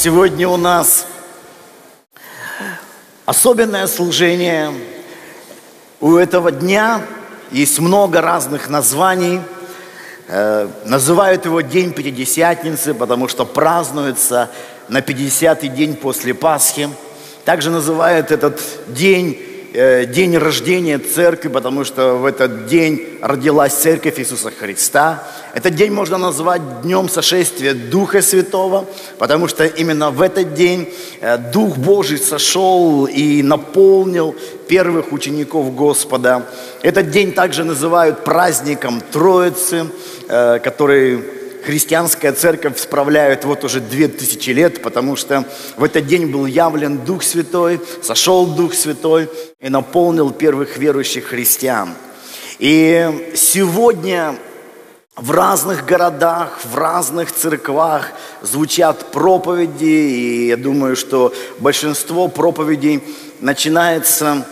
Сегодня у нас особенное служение. У этого дня есть много разных названий. Э, называют его День Пятидесятницы, потому что празднуется на 50-й день после Пасхи. Также называют этот день день рождения церкви, потому что в этот день родилась церковь Иисуса Христа. Этот день можно назвать днем сошествия Духа Святого, потому что именно в этот день э, Дух Божий сошел и наполнил первых учеников Господа. Этот день также называют праздником Троицы, э, который христианская церковь справляет вот уже две тысячи лет, потому что в этот день был явлен Дух Святой, сошел Дух Святой и наполнил первых верующих христиан. И сегодня в разных городах, в разных церквах звучат проповеди, и я думаю, что большинство проповедей начинается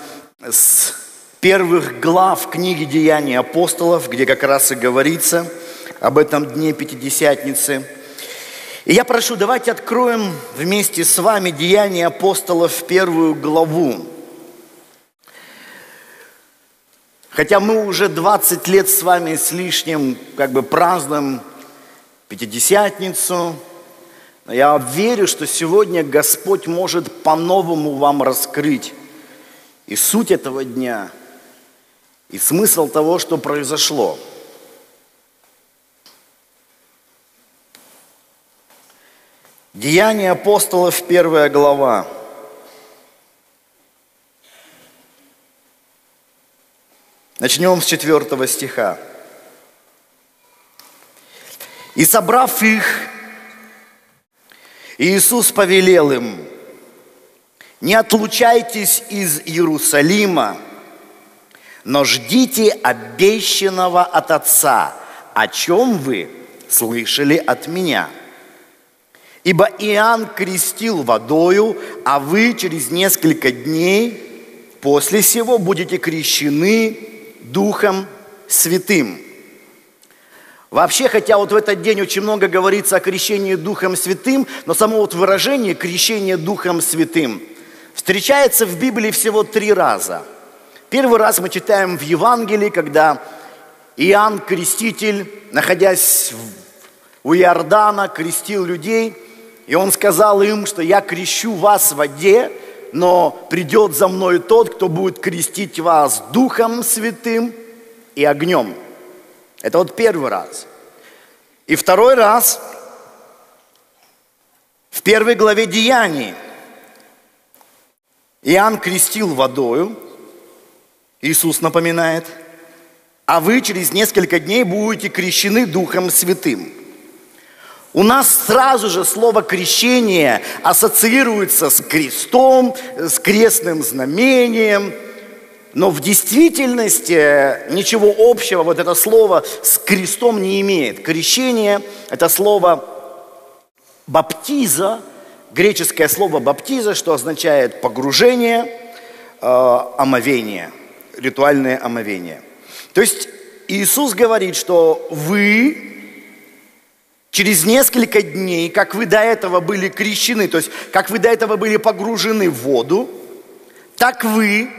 с первых глав книги «Деяний апостолов», где как раз и говорится – об этом дне Пятидесятницы. И я прошу, давайте откроем вместе с вами Деяния апостолов первую главу. Хотя мы уже 20 лет с вами с лишним как бы празднуем Пятидесятницу, я верю, что сегодня Господь может по-новому вам раскрыть и суть этого дня, и смысл того, что произошло – Деяния апостолов, первая глава. Начнем с четвертого стиха. «И собрав их, Иисус повелел им, не отлучайтесь из Иерусалима, но ждите обещанного от Отца, о чем вы слышали от Меня». Ибо Иоанн крестил водою, а вы через несколько дней после сего будете крещены Духом Святым. Вообще, хотя вот в этот день очень много говорится о крещении Духом Святым, но само вот выражение крещение Духом Святым встречается в Библии всего три раза. Первый раз мы читаем в Евангелии, когда Иоанн Креститель, находясь у Иордана, крестил людей – и он сказал им, что я крещу вас в воде, но придет за мной тот, кто будет крестить вас Духом Святым и огнем. Это вот первый раз. И второй раз в первой главе Деяний Иоанн крестил водою, Иисус напоминает, а вы через несколько дней будете крещены Духом Святым. У нас сразу же слово крещение ассоциируется с крестом, с крестным знамением. Но в действительности ничего общего вот это слово с крестом не имеет. Крещение – это слово баптиза, греческое слово баптиза, что означает погружение, э, омовение, ритуальное омовение. То есть Иисус говорит, что вы Через несколько дней, как вы до этого были крещены, то есть как вы до этого были погружены в воду, так вы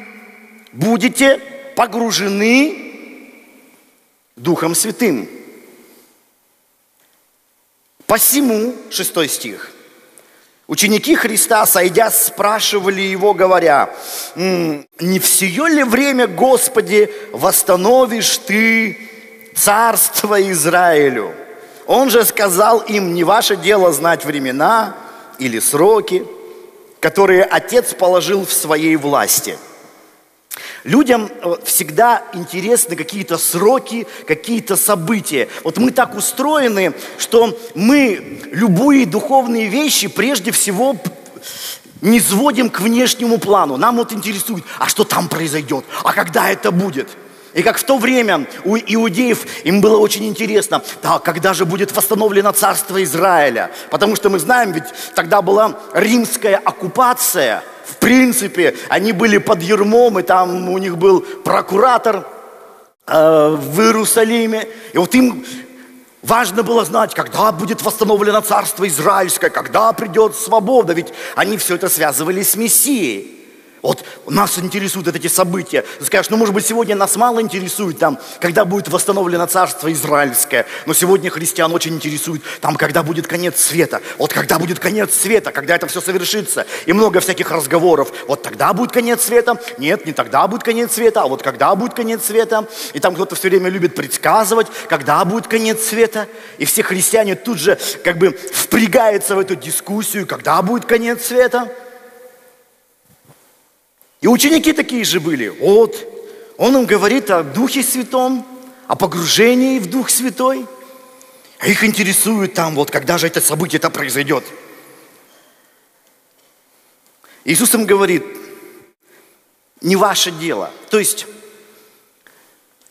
будете погружены Духом Святым. Посему, шестой стих, ученики Христа, сойдя, спрашивали его, говоря, не все ли время, Господи, восстановишь Ты царство Израилю? Он же сказал им, не ваше дело знать времена или сроки, которые Отец положил в своей власти. Людям э, всегда интересны какие-то сроки, какие-то события. Вот мы так устроены, что мы любые духовные вещи прежде всего не сводим к внешнему плану. Нам вот интересует, а что там произойдет, а когда это будет – и как в то время у иудеев им было очень интересно, да, когда же будет восстановлено царство Израиля. Потому что мы знаем, ведь тогда была римская оккупация. В принципе, они были под ермом, и там у них был прокуратор э, в Иерусалиме. И вот им Важно было знать, когда будет восстановлено царство Израильское, когда придет свобода, ведь они все это связывали с Мессией. Вот нас интересуют эти события. Ты скажешь, ну, может быть, сегодня нас мало интересует там, когда будет восстановлено царство Израильское. Но сегодня христиан очень интересует там, когда будет конец света. Вот когда будет конец света, когда это все совершится. И много всяких разговоров. Вот тогда будет конец света. Нет, не тогда будет конец света, а вот когда будет конец света. И там кто-то все время любит предсказывать, когда будет конец света. И все христиане тут же как бы впрягаются в эту дискуссию, когда будет конец света. И ученики такие же были. Вот, он им говорит о Духе Святом, о погружении в Дух Святой. А их интересует там, вот когда же это событие-то произойдет. Иисус им говорит, не ваше дело. То есть,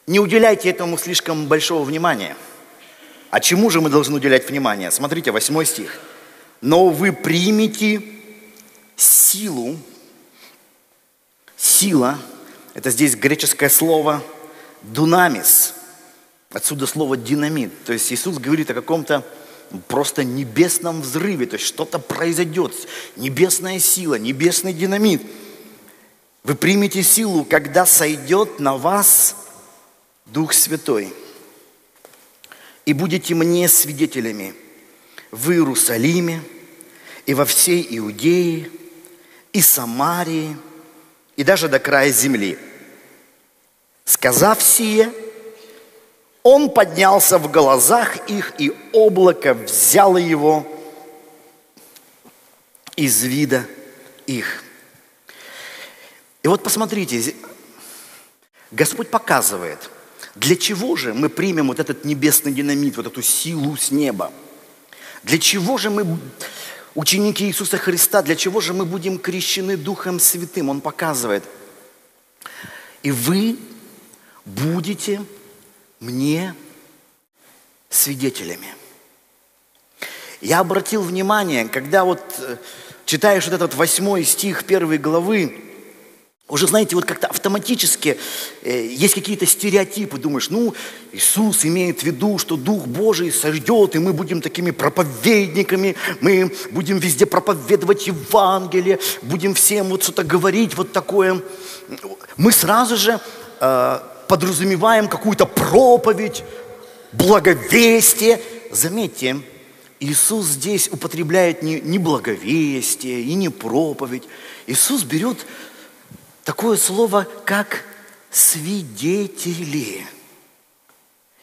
не уделяйте этому слишком большого внимания. А чему же мы должны уделять внимание? Смотрите, восьмой стих. Но вы примете силу, Сила – это здесь греческое слово «дунамис». Отсюда слово «динамит». То есть Иисус говорит о каком-то просто небесном взрыве, то есть что-то произойдет, небесная сила, небесный динамит. Вы примете силу, когда сойдет на вас Дух Святой, и будете мне свидетелями в Иерусалиме и во всей Иудее и Самарии – и даже до края земли. Сказав сие, он поднялся в глазах их, и облако взяло его из вида их. И вот посмотрите, Господь показывает, для чего же мы примем вот этот небесный динамит, вот эту силу с неба. Для чего же мы ученики Иисуса Христа, для чего же мы будем крещены Духом Святым? Он показывает. И вы будете мне свидетелями. Я обратил внимание, когда вот э, читаешь вот этот восьмой стих первой главы, уже, знаете, вот как-то автоматически э, есть какие-то стереотипы. Думаешь, ну, Иисус имеет в виду, что Дух Божий сойдет, и мы будем такими проповедниками, мы будем везде проповедовать Евангелие, будем всем вот что-то говорить, вот такое. Мы сразу же э, подразумеваем какую-то проповедь, благовестие. Заметьте, Иисус здесь употребляет не, не благовестие и не проповедь. Иисус берет такое слово, как свидетели.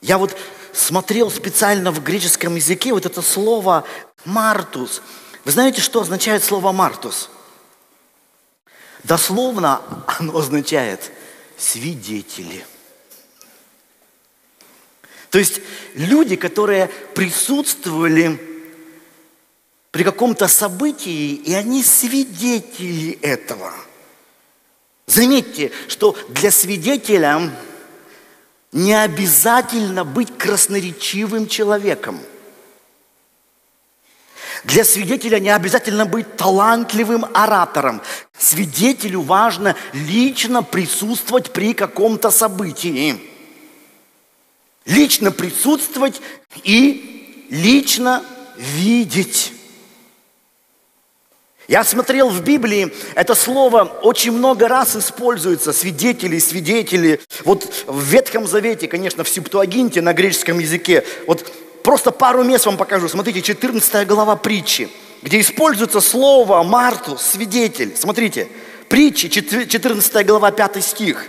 Я вот смотрел специально в греческом языке вот это слово «мартус». Вы знаете, что означает слово «мартус»? Дословно оно означает «свидетели». То есть люди, которые присутствовали при каком-то событии, и они свидетели этого – Заметьте, что для свидетеля не обязательно быть красноречивым человеком. Для свидетеля не обязательно быть талантливым оратором. Свидетелю важно лично присутствовать при каком-то событии. Лично присутствовать и лично видеть. Я смотрел в Библии, это слово очень много раз используется, свидетели, свидетели. Вот в Ветхом Завете, конечно, в Септуагинте на греческом языке, вот просто пару мест вам покажу. Смотрите, 14 глава притчи, где используется слово Марту, свидетель. Смотрите, притчи, 14 глава, 5 стих.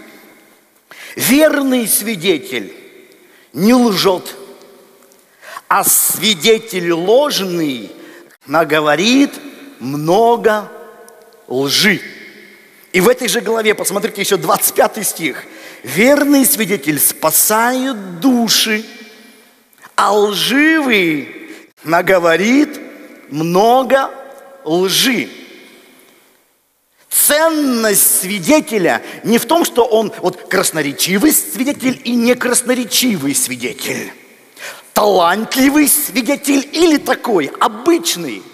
Верный свидетель не лжет, а свидетель ложный наговорит много лжи. И в этой же главе, посмотрите, еще 25 стих. Верный свидетель спасает души, а лживый наговорит много лжи. Ценность свидетеля не в том, что он вот красноречивый свидетель и некрасноречивый свидетель. Талантливый свидетель или такой, обычный –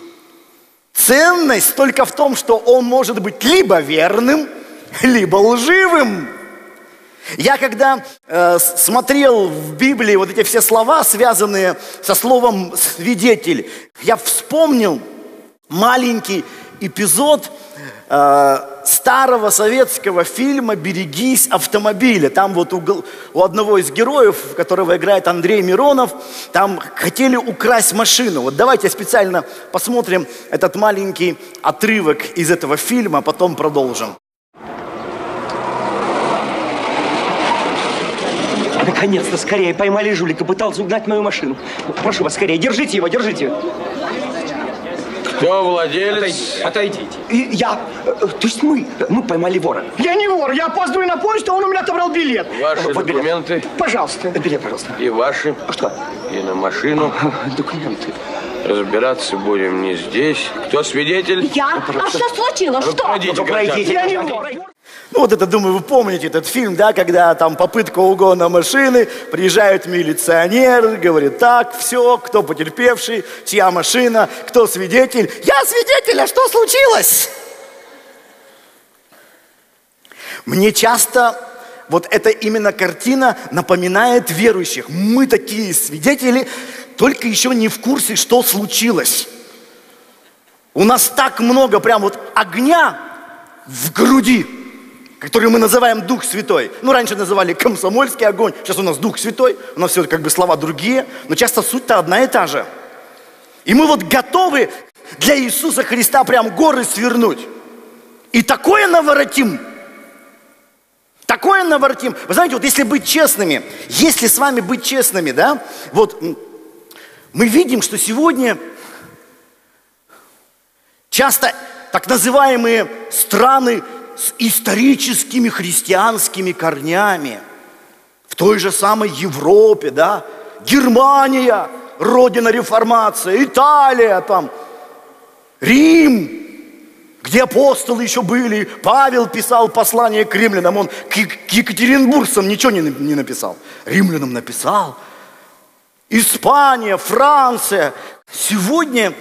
Ценность только в том, что он может быть либо верным, либо лживым. Я когда э, смотрел в Библии вот эти все слова, связанные со словом свидетель, я вспомнил маленький эпизод э, старого советского фильма «Берегись автомобиля». Там вот у, у одного из героев, которого играет Андрей Миронов, там хотели украсть машину. Вот давайте специально посмотрим этот маленький отрывок из этого фильма, а потом продолжим. Наконец-то, скорее, поймали жулика, пытался угнать мою машину. Прошу вас, скорее, держите его, держите. Кто владелец? Отойдите. И я, э, то есть мы, мы поймали вора. Я не вор, я опаздываю на поезд, а он у меня отобрал билет. Ваши Вот билет. документы Пожалуйста. Билет, пожалуйста. и ваши, А Что? и на машину. Документы. Разбираться будем не здесь. Кто свидетель? Я? А что случилось? Ну, Что? пройдите, Ну, пройдите. Я не вор. Ну вот это, думаю, вы помните этот фильм, да, когда там попытка угона машины, приезжают милиционеры, говорят, так, все, кто потерпевший, чья машина, кто свидетель. Я свидетель, а что случилось? Мне часто вот эта именно картина напоминает верующих. Мы такие свидетели, только еще не в курсе, что случилось. У нас так много прям вот огня в груди, который мы называем Дух Святой. Ну, раньше называли комсомольский огонь, сейчас у нас Дух Святой, у нас все как бы слова другие, но часто суть-то одна и та же. И мы вот готовы для Иисуса Христа прям горы свернуть. И такое наворотим, такое наворотим. Вы знаете, вот если быть честными, если с вами быть честными, да, вот мы видим, что сегодня часто так называемые страны с историческими христианскими корнями, в той же самой Европе, да, Германия, родина реформации, Италия там, Рим, где апостолы еще были, Павел писал послание к римлянам, он к, екатеринбургцам ничего не написал, римлянам написал. Испания, Франция. Сегодня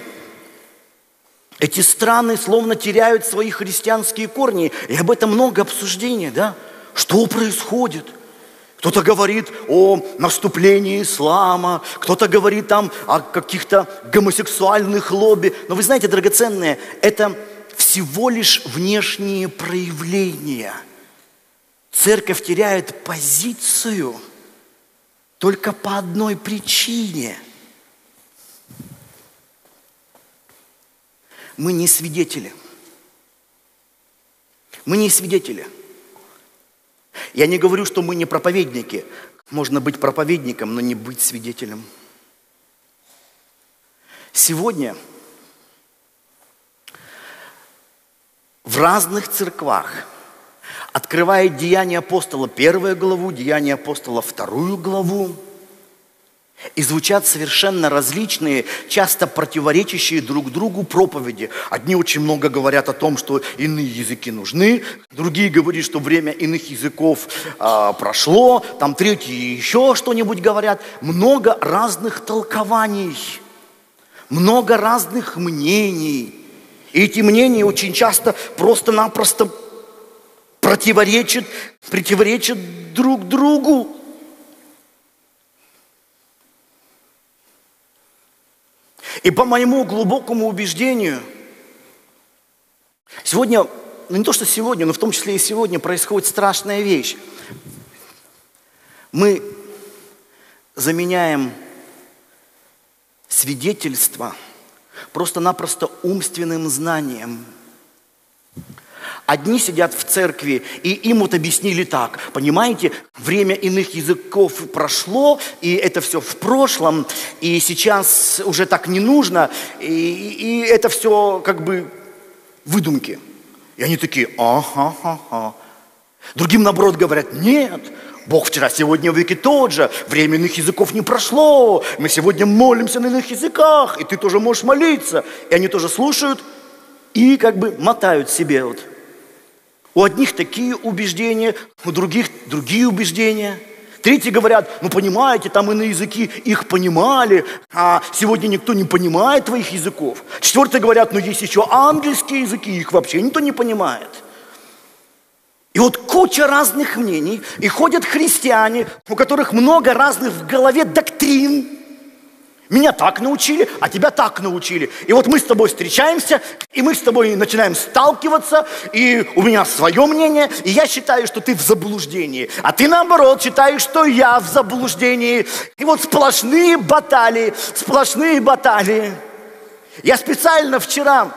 эти страны словно теряют свои христианские корни. И об этом много обсуждений, да? Что происходит? Кто-то говорит о наступлении ислама, кто-то говорит там о каких-то гомосексуальных лобби. Но вы знаете, драгоценные, это всего лишь внешние проявления. Церковь теряет позицию только по одной причине – мы не свидетели. Мы не свидетели. Я не говорю, что мы не проповедники. Можно быть проповедником, но не быть свидетелем. Сегодня в разных церквах открывает Деяния апостола первую главу, Деяния апостола вторую главу, и звучат совершенно различные, часто противоречащие друг другу проповеди. Одни очень много говорят о том, что иные языки нужны, другие говорят, что время иных языков а, прошло, там третьи еще что-нибудь говорят. Много разных толкований, много разных мнений. И эти мнения очень часто просто-напросто противоречат, противоречат друг другу. И по моему глубокому убеждению, сегодня, ну не то что сегодня, но в том числе и сегодня происходит страшная вещь. Мы заменяем свидетельство просто-напросто умственным знанием – Одни сидят в церкви, и им вот объяснили так. Понимаете, время иных языков прошло, и это все в прошлом, и сейчас уже так не нужно, и, и это все как бы выдумки. И они такие, ага, ага. Другим, наоборот, говорят, нет, Бог вчера, сегодня, веки тот же, время иных языков не прошло, мы сегодня молимся на иных языках, и ты тоже можешь молиться. И они тоже слушают и как бы мотают себе вот у одних такие убеждения, у других другие убеждения. Третьи говорят, ну понимаете, там иные языки, их понимали, а сегодня никто не понимает твоих языков. Четвертые говорят, ну есть еще ангельские языки, их вообще никто не понимает. И вот куча разных мнений, и ходят христиане, у которых много разных в голове доктрин. Меня так научили, а тебя так научили. И вот мы с тобой встречаемся, и мы с тобой начинаем сталкиваться, и у меня свое мнение, и я считаю, что ты в заблуждении. А ты наоборот считаешь, что я в заблуждении. И вот сплошные баталии, сплошные баталии. Я специально вчера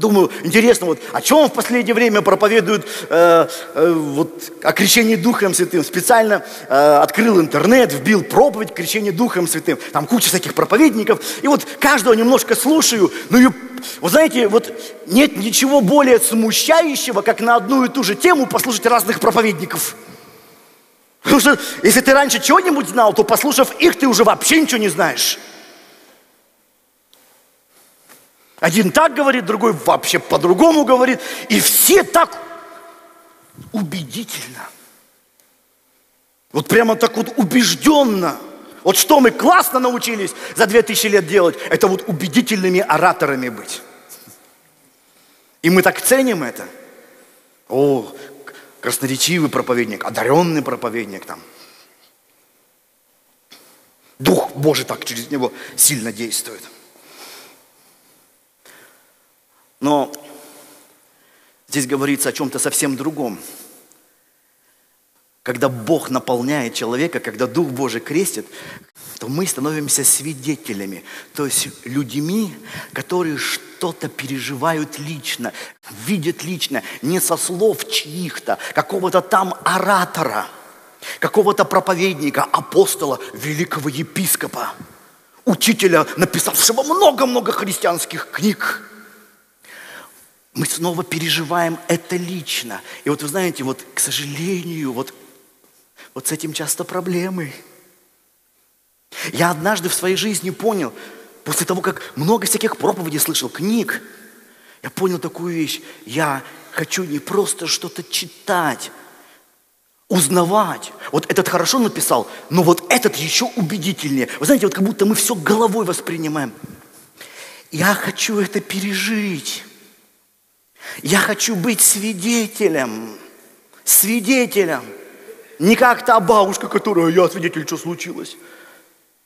Думаю, интересно, вот о чем в последнее время проповедуют э, э, вот, о крещении Духом Святым. Специально э, открыл интернет, вбил проповедь крещения Духом Святым. Там куча всяких проповедников. И вот каждого немножко слушаю. Ну и, вы знаете, вот нет ничего более смущающего, как на одну и ту же тему послушать разных проповедников. Потому что если ты раньше чего-нибудь знал, то послушав их, ты уже вообще ничего не знаешь. Один так говорит, другой вообще по-другому говорит. И все так убедительно. Вот прямо так вот убежденно. Вот что мы классно научились за две тысячи лет делать, это вот убедительными ораторами быть. И мы так ценим это. О, красноречивый проповедник, одаренный проповедник там. Дух Божий так через него сильно действует. Но здесь говорится о чем-то совсем другом. Когда Бог наполняет человека, когда Дух Божий крестит, то мы становимся свидетелями, то есть людьми, которые что-то переживают лично, видят лично, не со слов чьих-то, какого-то там оратора, какого-то проповедника, апостола, великого епископа, учителя, написавшего много-много христианских книг мы снова переживаем это лично. И вот вы знаете, вот, к сожалению, вот, вот с этим часто проблемы. Я однажды в своей жизни понял, после того, как много всяких проповедей слышал, книг, я понял такую вещь. Я хочу не просто что-то читать, узнавать. Вот этот хорошо написал, но вот этот еще убедительнее. Вы знаете, вот как будто мы все головой воспринимаем. Я хочу это пережить. Я хочу быть свидетелем. Свидетелем. Не как та бабушка, которая, я свидетель, что случилось.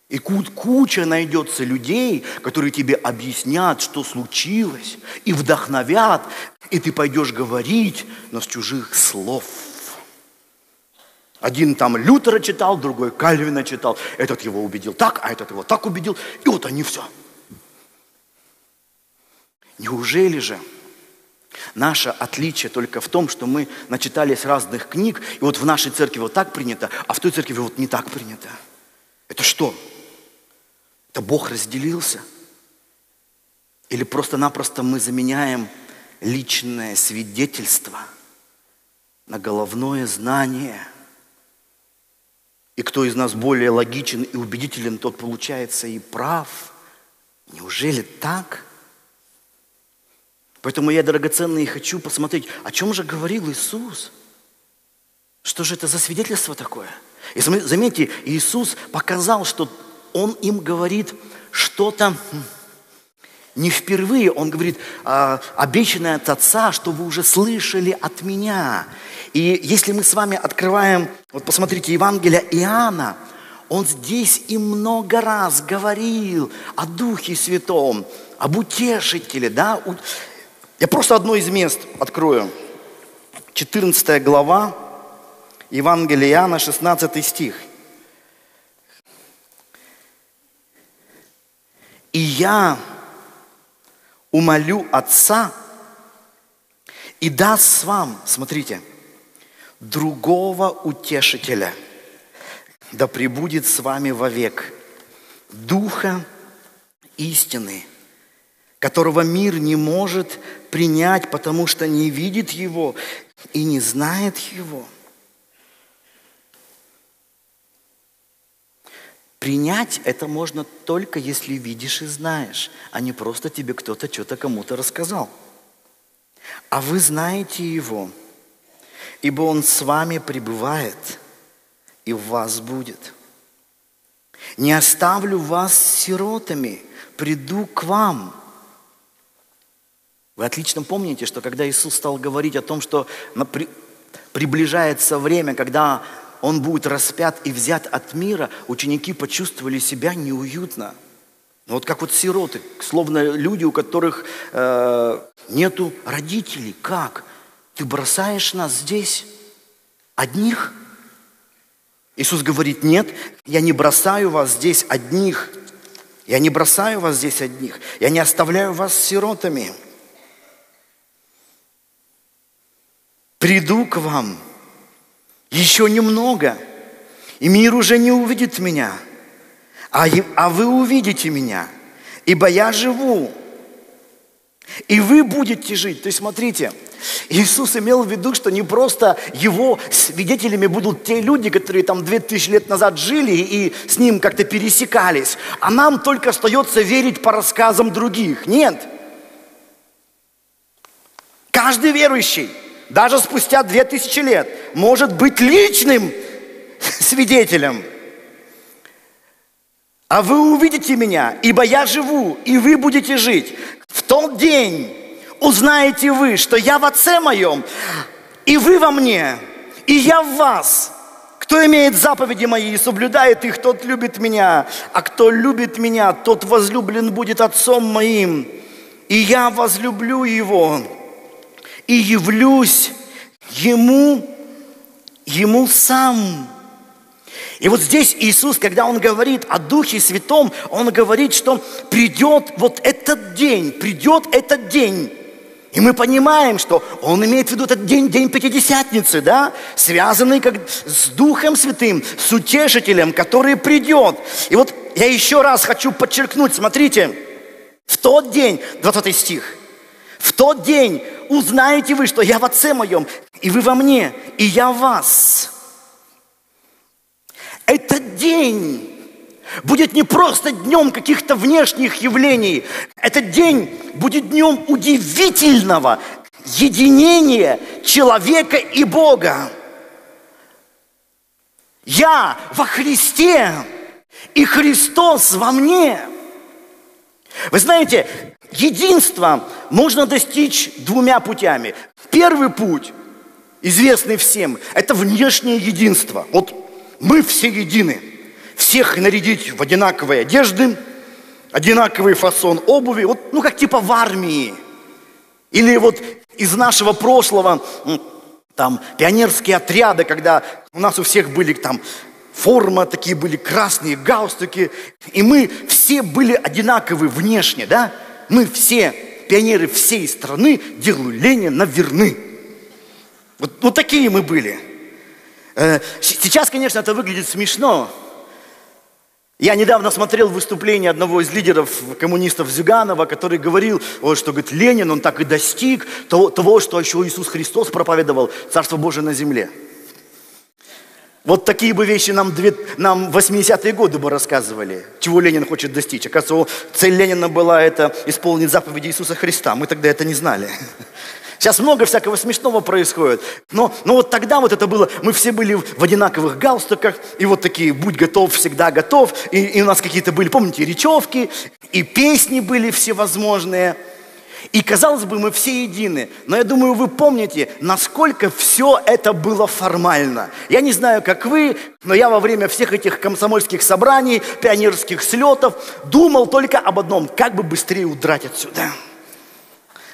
И куча найдется людей, которые тебе объяснят, что случилось, и вдохновят, и ты пойдешь говорить, но с чужих слов. Один там Лютера читал, другой Кальвина читал, этот его убедил так, а этот его так убедил, и вот они все. Неужели же Наше отличие только в том, что мы начитались разных книг, и вот в нашей церкви вот так принято, а в той церкви вот не так принято. Это что? Это Бог разделился? Или просто-напросто мы заменяем личное свидетельство на головное знание? И кто из нас более логичен и убедителен, тот получается и прав. Неужели так? Поэтому я, драгоценный, хочу посмотреть, о чем же говорил Иисус. Что же это за свидетельство такое? И заметьте, Иисус показал, что Он им говорит что-то не впервые. Он говорит, а, обещанное от Отца, что вы уже слышали от Меня. И если мы с вами открываем, вот посмотрите, Евангелие Иоанна, он здесь и много раз говорил о Духе Святом, об утешителе, да, я просто одно из мест открою. 14 глава, Евангелия Иоанна, 16 стих. «И я умолю Отца и даст вам, смотрите, другого утешителя, да пребудет с вами вовек, Духа истины, которого мир не может принять, потому что не видит его и не знает его. Принять это можно только если видишь и знаешь, а не просто тебе кто-то что-то кому-то рассказал. А вы знаете его, ибо он с вами пребывает и в вас будет. Не оставлю вас сиротами, приду к вам – вы отлично помните, что когда Иисус стал говорить о том, что приближается время, когда он будет распят и взят от мира, ученики почувствовали себя неуютно. Ну, вот как вот сироты, словно люди, у которых э, нету родителей. Как? Ты бросаешь нас здесь одних? Иисус говорит, нет, я не бросаю вас здесь одних. Я не бросаю вас здесь одних. Я не оставляю вас сиротами. Приду к вам еще немного, и мир уже не увидит меня, а, а вы увидите меня, ибо я живу, и вы будете жить. То есть смотрите, Иисус имел в виду, что не просто его свидетелями будут те люди, которые там две тысячи лет назад жили и с ним как-то пересекались, а нам только остается верить по рассказам других. Нет. Каждый верующий, даже спустя две тысячи лет, может быть личным свидетелем. А вы увидите меня, ибо я живу, и вы будете жить. В тот день узнаете вы, что я в Отце моем, и вы во мне, и я в вас. Кто имеет заповеди мои и соблюдает их, тот любит меня, а кто любит меня, тот возлюблен будет Отцом моим, и я возлюблю его, и явлюсь ему, ему сам. И вот здесь Иисус, когда Он говорит о Духе Святом, Он говорит, что придет вот этот день, придет этот день, и мы понимаем, что он имеет в виду этот день, день Пятидесятницы, да, связанный как с Духом Святым, с Утешителем, который придет. И вот я еще раз хочу подчеркнуть, смотрите, в тот день, 20 стих, в тот день узнаете вы, что я в Отце моем, и вы во мне, и я в вас. Этот день будет не просто днем каких-то внешних явлений. Этот день будет днем удивительного единения человека и Бога. Я во Христе, и Христос во мне. Вы знаете, единство можно достичь двумя путями. Первый путь, известный всем, это внешнее единство. Вот мы все едины – всех нарядить в одинаковые одежды, одинаковый фасон обуви, вот, ну, как типа в армии. Или вот из нашего прошлого, там, пионерские отряды, когда у нас у всех были там форма, такие были красные галстуки, и мы все были одинаковы внешне, да? Мы все, пионеры всей страны, делу Ленина верны. Вот, вот такие мы были. Э, сейчас, конечно, это выглядит смешно, я недавно смотрел выступление одного из лидеров коммунистов Зюганова, который говорил, что говорит, Ленин, он так и достиг того, того, что еще Иисус Христос проповедовал, Царство Божие на земле. Вот такие бы вещи нам, две, нам 80-е годы бы рассказывали, чего Ленин хочет достичь. Оказывается, цель Ленина была это исполнить заповеди Иисуса Христа. Мы тогда это не знали. Сейчас много всякого смешного происходит. Но, но вот тогда вот это было, мы все были в одинаковых галстуках, и вот такие «будь готов, всегда готов», и, и у нас какие-то были, помните, речевки, и песни были всевозможные. И казалось бы, мы все едины. Но я думаю, вы помните, насколько все это было формально. Я не знаю, как вы, но я во время всех этих комсомольских собраний, пионерских слетов думал только об одном, как бы быстрее удрать отсюда.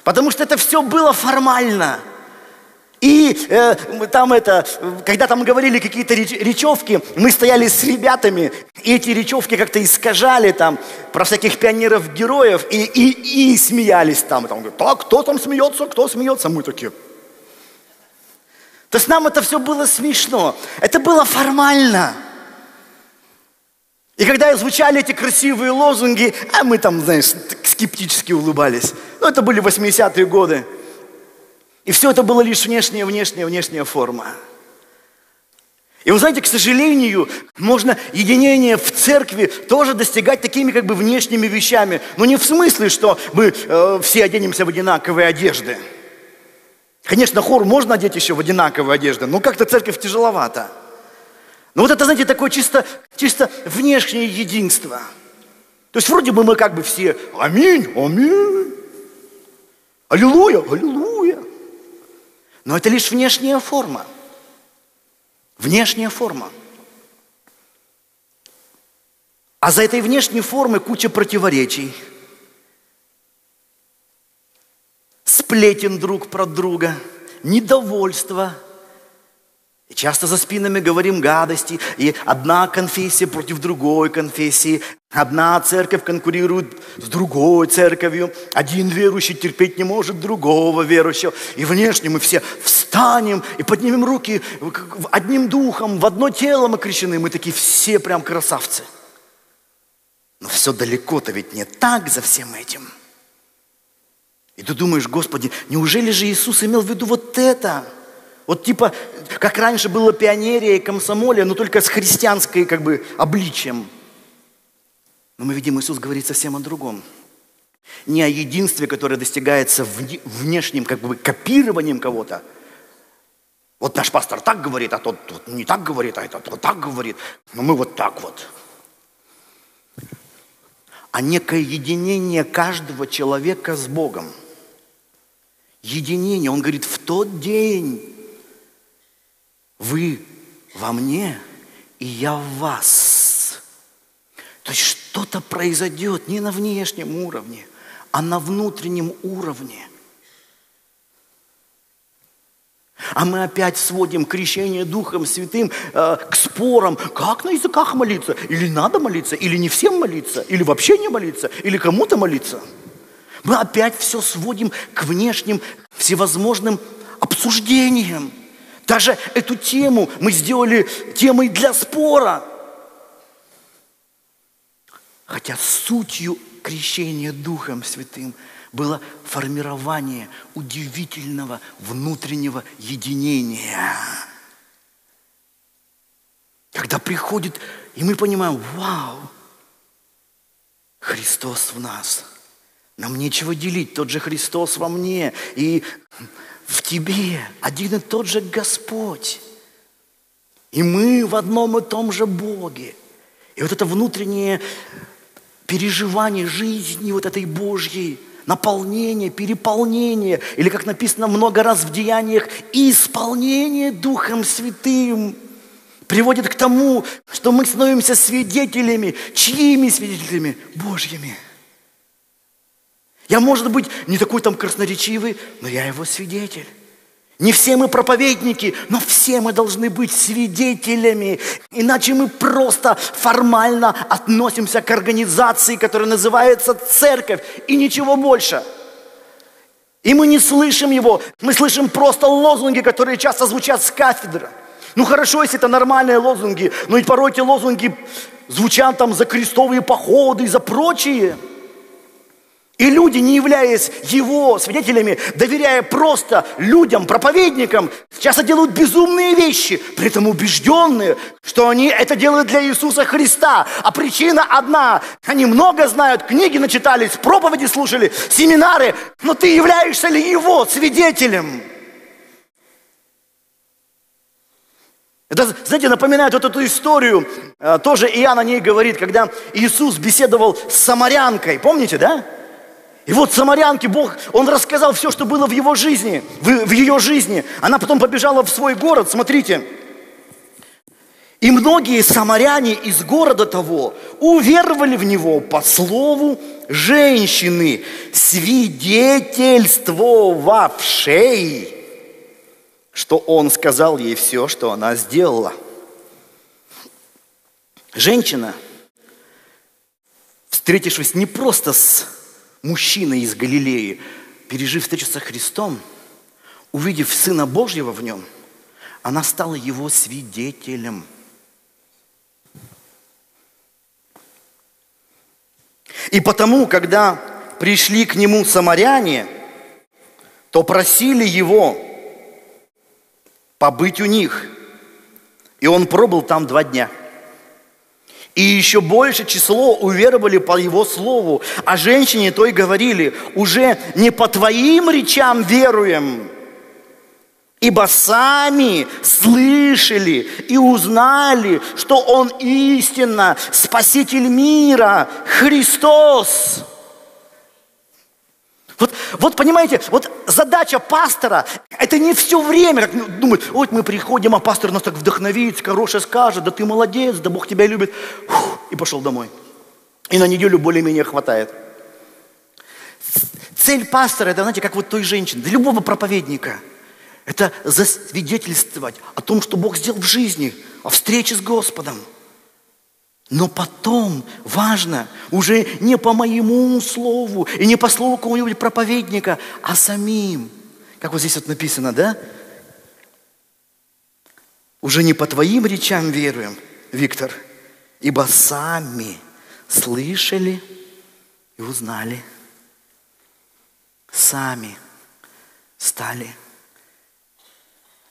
Потому что это все было формально. И э, там это, когда там говорили какие-то реч, речевки, мы стояли с ребятами, и эти речевки как-то искажали там про всяких пионеров-героев, и, и, и смеялись там. там говорят, так, кто там смеется, кто смеется? Мы такие. То есть нам это все было смешно. Это было формально. И когда звучали эти красивые лозунги, а мы там, знаешь, скептически улыбались. Ну, это были 80-е годы. И все это было лишь внешняя, внешняя, внешняя форма. И вы знаете, к сожалению, можно единение в церкви тоже достигать такими как бы внешними вещами. Но не в смысле, что мы э, все оденемся в одинаковые одежды. Конечно, хор можно одеть еще в одинаковые одежды, но как-то церковь тяжеловато. Но вот это, знаете, такое чисто, чисто внешнее единство. То есть вроде бы мы как бы все аминь, аминь, аллилуйя, аллилуйя. Но это лишь внешняя форма. Внешняя форма. А за этой внешней формой куча противоречий. Сплетен друг про друга, недовольство – и часто за спинами говорим гадости, и одна конфессия против другой конфессии, одна церковь конкурирует с другой церковью, один верующий терпеть не может другого верующего. И внешне мы все встанем и поднимем руки одним духом, в одно тело мы крещены, мы такие все прям красавцы. Но все далеко-то ведь не так за всем этим. И ты думаешь, Господи, неужели же Иисус имел в виду вот это – вот типа, как раньше было пионерия и комсомолия, но только с христианской как бы обличием. Но мы видим, Иисус говорит совсем о другом. Не о единстве, которое достигается внешним как бы копированием кого-то. Вот наш пастор так говорит, а тот, тот не так говорит, а этот вот так говорит. Но мы вот так вот. А некое единение каждого человека с Богом. Единение. Он говорит, в тот день вы во мне, и я в вас. То есть что-то произойдет не на внешнем уровне, а на внутреннем уровне. А мы опять сводим крещение Духом Святым э, к спорам, как на языках молиться, или надо молиться, или не всем молиться, или вообще не молиться, или кому-то молиться. Мы опять все сводим к внешним всевозможным обсуждениям. Даже эту тему мы сделали темой для спора. Хотя сутью крещения Духом Святым было формирование удивительного внутреннего единения. Когда приходит, и мы понимаем, вау, Христос в нас. Нам нечего делить, тот же Христос во мне. И в тебе один и тот же Господь. И мы в одном и том же Боге. И вот это внутреннее переживание жизни вот этой Божьей, наполнение, переполнение, или как написано много раз в деяниях, исполнение Духом Святым приводит к тому, что мы становимся свидетелями, чьими свидетелями? Божьими – я, может быть, не такой там красноречивый, но я его свидетель. Не все мы проповедники, но все мы должны быть свидетелями. Иначе мы просто формально относимся к организации, которая называется церковь, и ничего больше. И мы не слышим его, мы слышим просто лозунги, которые часто звучат с кафедры. Ну хорошо, если это нормальные лозунги, но ведь порой эти лозунги звучат там за крестовые походы и за прочие – и люди, не являясь его свидетелями, доверяя просто людям, проповедникам, часто делают безумные вещи, при этом убежденные, что они это делают для Иисуса Христа. А причина одна. Они много знают, книги начитались, проповеди слушали, семинары, но ты являешься ли его свидетелем? Это, знаете, напоминает вот эту историю, э, тоже Иоанн о ней говорит, когда Иисус беседовал с самарянкой, помните, да? И вот самарянке Бог, Он рассказал все, что было в его жизни, в, в ее жизни. Она потом побежала в свой город, смотрите. И многие самаряне из города того уверовали в него по слову женщины, свидетельствовавшей, что он сказал ей все, что она сделала. Женщина, встретившись не просто с мужчина из Галилеи, пережив встречу со Христом, увидев Сына Божьего в нем, она стала его свидетелем. И потому, когда пришли к нему самаряне, то просили его побыть у них. И он пробыл там два дня – и еще больше число уверовали по его слову. А женщине той говорили, уже не по твоим речам веруем, ибо сами слышали и узнали, что Он истинно Спаситель мира, Христос. Вот, вот понимаете, вот задача пастора, это не все время, как думают, вот мы приходим, а пастор нас так вдохновит, хорошее скажет, да ты молодец, да Бог тебя любит, Фух, и пошел домой. И на неделю более-менее хватает. Цель пастора, это, знаете, как вот той женщины, для любого проповедника, это засвидетельствовать о том, что Бог сделал в жизни, о встрече с Господом. Но потом важно уже не по моему слову и не по слову какого-нибудь проповедника, а самим. Как вот здесь вот написано, да? Уже не по твоим речам веруем, Виктор, ибо сами слышали и узнали. Сами стали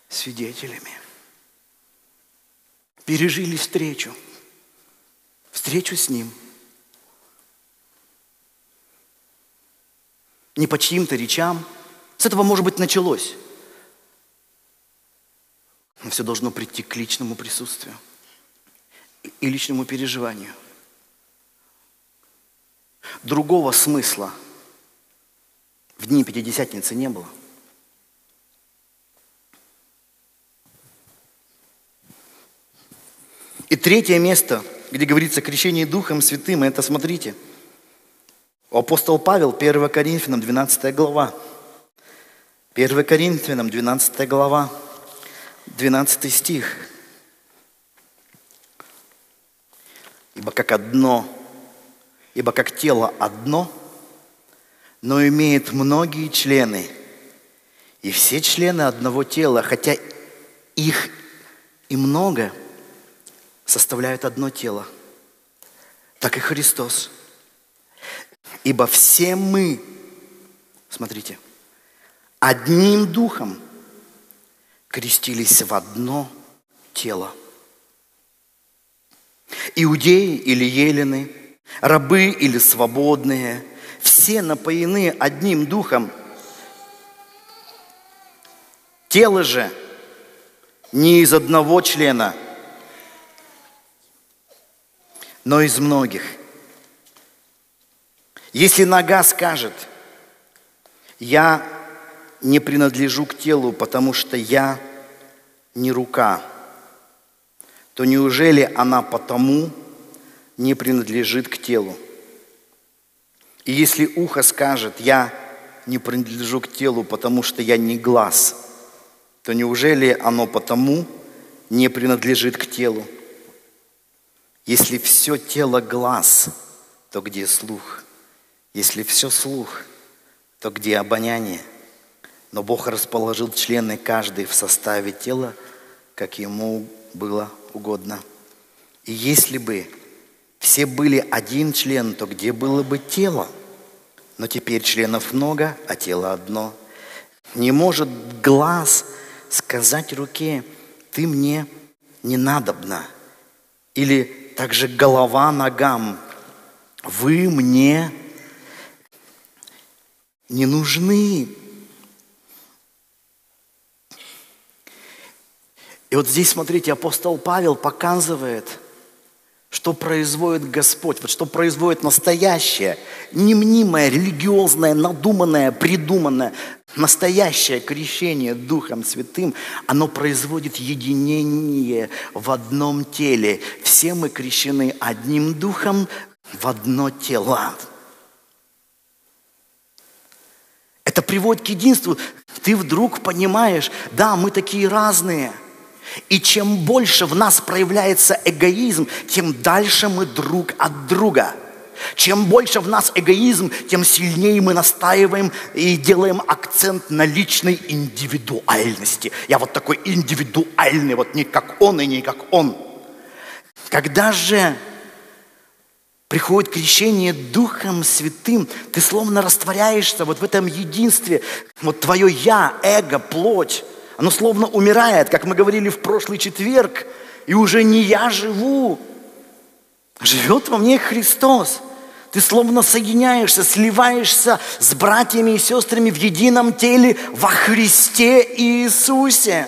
свидетелями. Пережили встречу – встречу с Ним. Не по чьим-то речам. С этого, может быть, началось. Но все должно прийти к личному присутствию и личному переживанию. Другого смысла в дни Пятидесятницы не было. И третье место – где говорится крещение Духом Святым, это смотрите. Апостол Павел, 1 Коринфянам, 12 глава. 1 Коринфянам, 12 глава, 12 стих. Ибо как одно, ибо как тело одно, но имеет многие члены, и все члены одного тела, хотя их и много – составляют одно тело, так и Христос. Ибо все мы, смотрите, одним духом крестились в одно тело. Иудеи или елены, рабы или свободные, все напоены одним духом. Тело же не из одного члена – но из многих. Если нога скажет, я не принадлежу к телу, потому что я не рука, то неужели она потому не принадлежит к телу? И если ухо скажет, я не принадлежу к телу, потому что я не глаз, то неужели оно потому не принадлежит к телу? Если все тело глаз, то где слух? Если все слух, то где обоняние? Но Бог расположил члены каждый в составе тела, как ему было угодно. И если бы все были один член, то где было бы тело? Но теперь членов много, а тело одно. Не может глаз сказать руке, ты мне не надобна. Или также голова ногам. Вы мне не нужны. И вот здесь, смотрите, апостол Павел показывает, что производит Господь, вот что производит настоящее, не мнимое, религиозное, надуманное, придуманное, Настоящее крещение Духом Святым, оно производит единение в одном теле. Все мы крещены одним Духом в одно тело. Это приводит к единству. Ты вдруг понимаешь, да, мы такие разные. И чем больше в нас проявляется эгоизм, тем дальше мы друг от друга – чем больше в нас эгоизм, тем сильнее мы настаиваем и делаем акцент на личной индивидуальности. Я вот такой индивидуальный, вот не как он и не как он. Когда же приходит крещение Духом Святым, ты словно растворяешься вот в этом единстве. Вот твое «я», эго, плоть, оно словно умирает, как мы говорили в прошлый четверг, и уже не я живу, живет во мне Христос. Ты словно соединяешься, сливаешься с братьями и сестрами в едином теле во Христе Иисусе.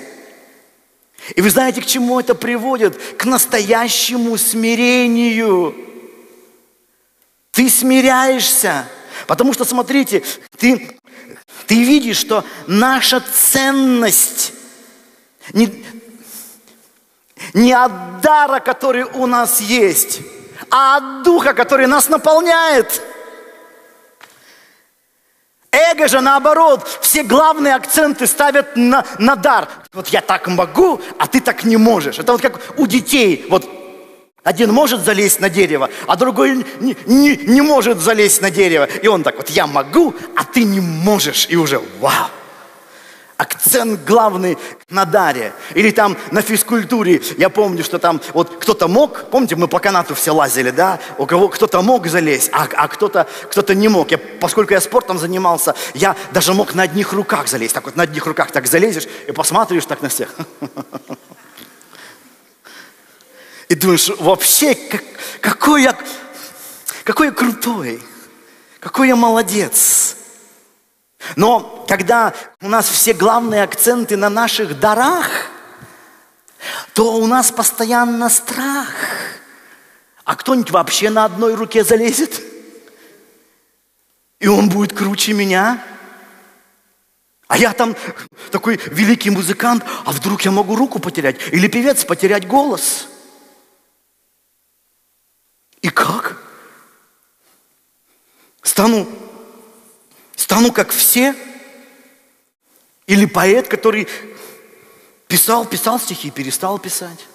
И вы знаете, к чему это приводит? К настоящему смирению. Ты смиряешься, Потому что, смотрите, ты, ты видишь, что наша ценность не, не от дара, который у нас есть, а от Духа, который нас наполняет. Эго же наоборот, все главные акценты ставят на, на дар. Вот я так могу, а ты так не можешь. Это вот как у детей. Вот один может залезть на дерево, а другой не, не, не может залезть на дерево. И он так вот, я могу, а ты не можешь. И уже вау. Акцент главный на даре. Или там на физкультуре. Я помню, что там вот кто-то мог, помните, мы по канату все лазили, да? У кого кто-то мог залезть, а, а кто-то кто не мог. Я, поскольку я спортом занимался, я даже мог на одних руках залезть. Так вот на одних руках так залезешь и посматриваешь так на всех. И думаешь, вообще, как, какой я, какой я крутой, какой я молодец. Но когда у нас все главные акценты на наших дарах, то у нас постоянно страх. А кто-нибудь вообще на одной руке залезет? И он будет круче меня? А я там такой великий музыкант, а вдруг я могу руку потерять? Или певец потерять голос? И как? Стану Стану как все? Или поэт, который писал, писал стихи и перестал писать?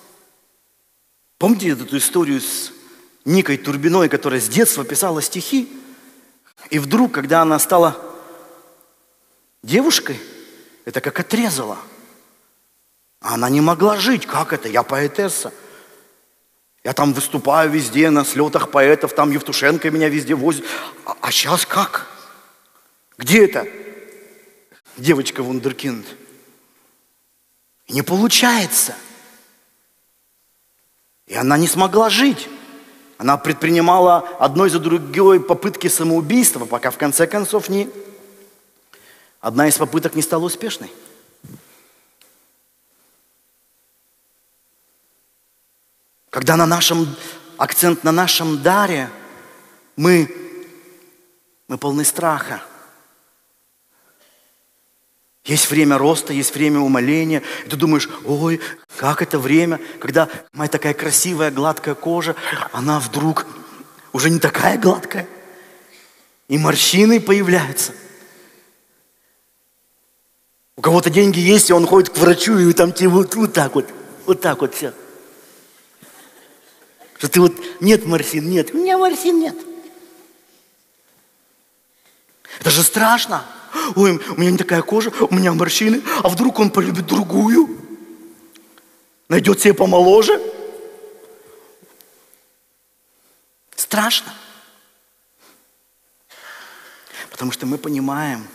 Помните эту историю с Никой Турбиной, которая с детства писала стихи? И вдруг, когда она стала девушкой, это как отрезала. Она не могла жить. Как это? Я поэтесса. Я там выступаю везде, на слетах поэтов, там Евтушенко меня везде возит. А, а сейчас как? Где это? Девочка вундеркинд. Не получается. И она не смогла жить. Она предпринимала одной за другой попытки самоубийства, пока в конце концов не... Одна из попыток не стала успешной. Когда на нашем, акцент на нашем даре, мы, мы полны страха. Есть время роста, есть время умоления. И ты думаешь, ой, как это время, когда моя такая красивая, гладкая кожа, она вдруг уже не такая гладкая. И морщины появляются. У кого-то деньги есть, и он ходит к врачу, и там тебе вот, вот так вот, вот так вот все. Что ты вот, нет морщин, нет, у меня морщин нет. Это же страшно. Ой, у меня не такая кожа, у меня морщины, а вдруг он полюбит другую? Найдет себе помоложе? Страшно. Потому что мы понимаем,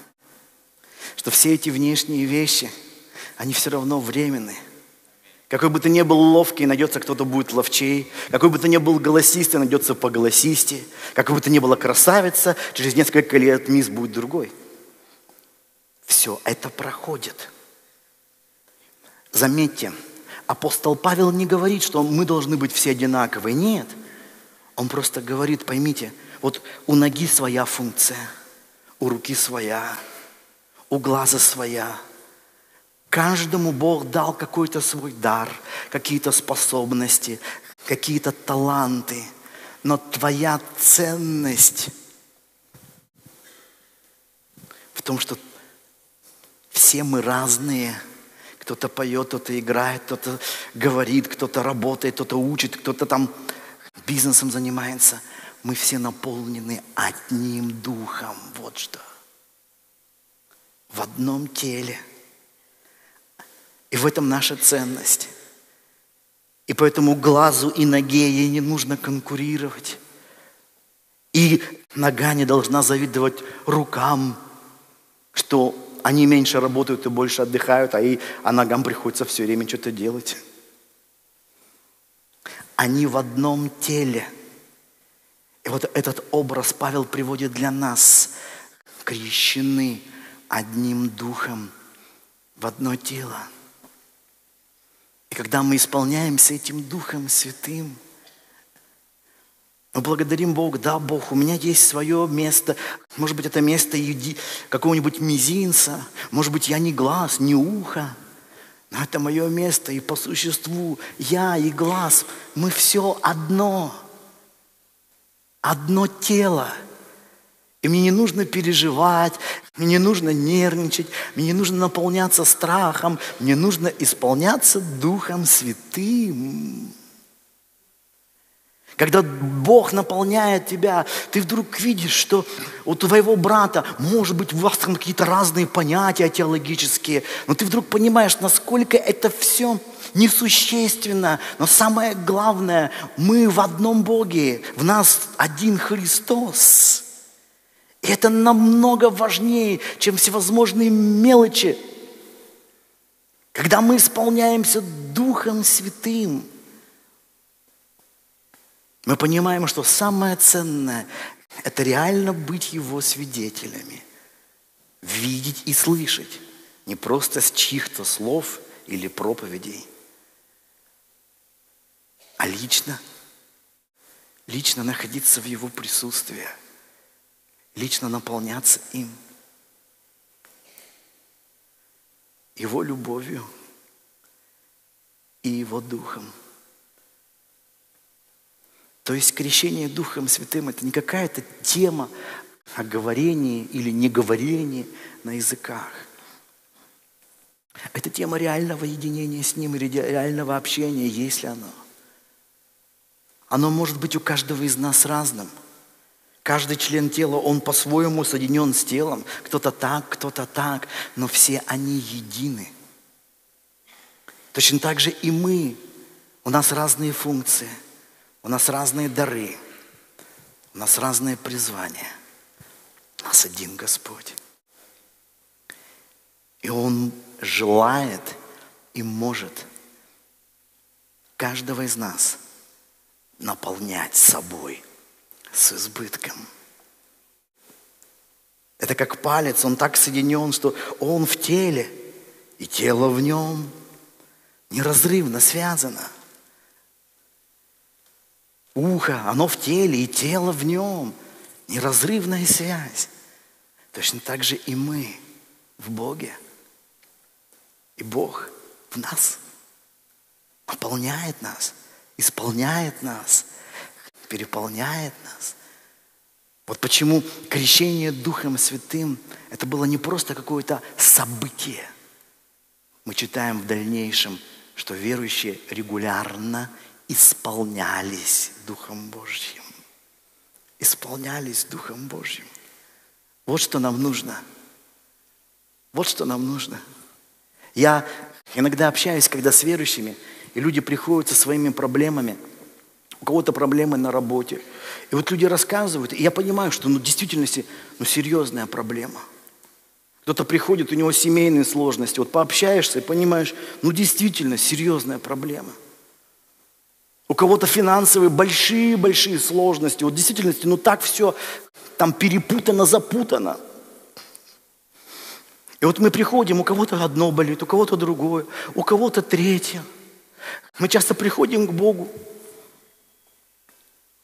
что все эти внешние вещи, они все равно временные. Какой бы ты ни был ловкий, найдется кто-то будет ловчей. Какой бы ты ни был голосистый, найдется по голосисте. Какой бы ты ни была красавица, через несколько лет мисс будет другой. Все это проходит. Заметьте, апостол Павел не говорит, что мы должны быть все одинаковые. Нет. Он просто говорит, поймите, вот у ноги своя функция, у руки своя, у глаза своя – Каждому Бог дал какой-то свой дар, какие-то способности, какие-то таланты. Но твоя ценность в том, что все мы разные. Кто-то поет, кто-то играет, кто-то говорит, кто-то работает, кто-то учит, кто-то там бизнесом занимается. Мы все наполнены одним духом. Вот что. В одном теле – и в этом наша ценность. И поэтому глазу и ноге ей не нужно конкурировать. И нога не должна завидовать рукам, что они меньше работают и больше отдыхают, а, и, а ногам приходится все время что-то делать. Они в одном теле. И вот этот образ Павел приводит для нас. Крещены одним духом в одно тело. И когда мы исполняемся этим Духом Святым, Мы благодарим Бога, да, Бог, у меня есть свое место. Может быть, это место какого-нибудь мизинца. Может быть, я не глаз, не ухо. Но это мое место, и по существу я и глаз, мы все одно. Одно тело. И мне не нужно переживать, мне не нужно нервничать, мне не нужно наполняться страхом, мне нужно исполняться Духом Святым. Когда Бог наполняет тебя, ты вдруг видишь, что у твоего брата, может быть, у вас там какие-то разные понятия теологические, но ты вдруг понимаешь, насколько это все несущественно. Но самое главное, мы в одном Боге, в нас один Христос. И это намного важнее, чем всевозможные мелочи. Когда мы исполняемся Духом Святым – мы понимаем, что самое ценное – это реально быть Его свидетелями. Видеть и слышать. Не просто с чьих-то слов или проповедей, а лично. Лично находиться в Его присутствии. Лично наполняться им. Его любовью и Его Духом – то есть крещение Духом Святым – это не какая-то тема о говорении или неговорении на языках. Это тема реального единения с Ним, реального общения, есть ли оно. Оно может быть у каждого из нас разным. Каждый член тела, он по-своему соединен с телом. Кто-то так, кто-то так, но все они едины. Точно так же и мы. У нас разные функции – у нас разные дары, у нас разные призвания. У нас один Господь. И Он желает и может каждого из нас наполнять собой с избытком. Это как палец, он так соединен, что он в теле, и тело в нем неразрывно связано – Ухо, оно в теле, и тело в нем. Неразрывная связь. Точно так же и мы в Боге. И Бог в нас. Наполняет нас, исполняет нас, переполняет нас. Вот почему крещение Духом Святым – это было не просто какое-то событие. Мы читаем в дальнейшем, что верующие регулярно исполнялись Духом Божьим. Исполнялись Духом Божьим. Вот что нам нужно. Вот что нам нужно. Я иногда общаюсь, когда с верующими, и люди приходят со своими проблемами. У кого-то проблемы на работе. И вот люди рассказывают, и я понимаю, что ну, в действительности ну, серьезная проблема. Кто-то приходит, у него семейные сложности. Вот пообщаешься и понимаешь, ну действительно серьезная проблема – у кого-то финансовые большие-большие сложности. Вот в действительности, ну так все там перепутано, запутано. И вот мы приходим, у кого-то одно болит, у кого-то другое, у кого-то третье. Мы часто приходим к Богу,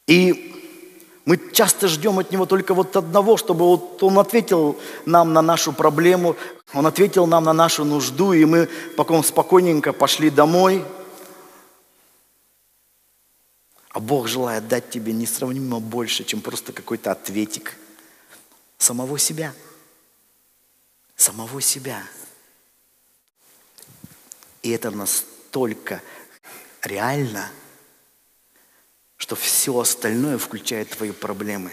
и мы часто ждем от Него только вот одного, чтобы вот Он ответил нам на нашу проблему, Он ответил нам на нашу нужду, и мы потом спокойненько пошли домой – а Бог желает дать тебе несравнимо больше, чем просто какой-то ответик. Самого себя. Самого себя. И это настолько реально, что все остальное, включая твои проблемы,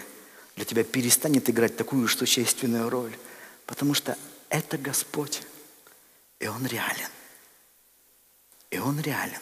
для тебя перестанет играть такую существенную роль. Потому что это Господь. И Он реален. И Он реален.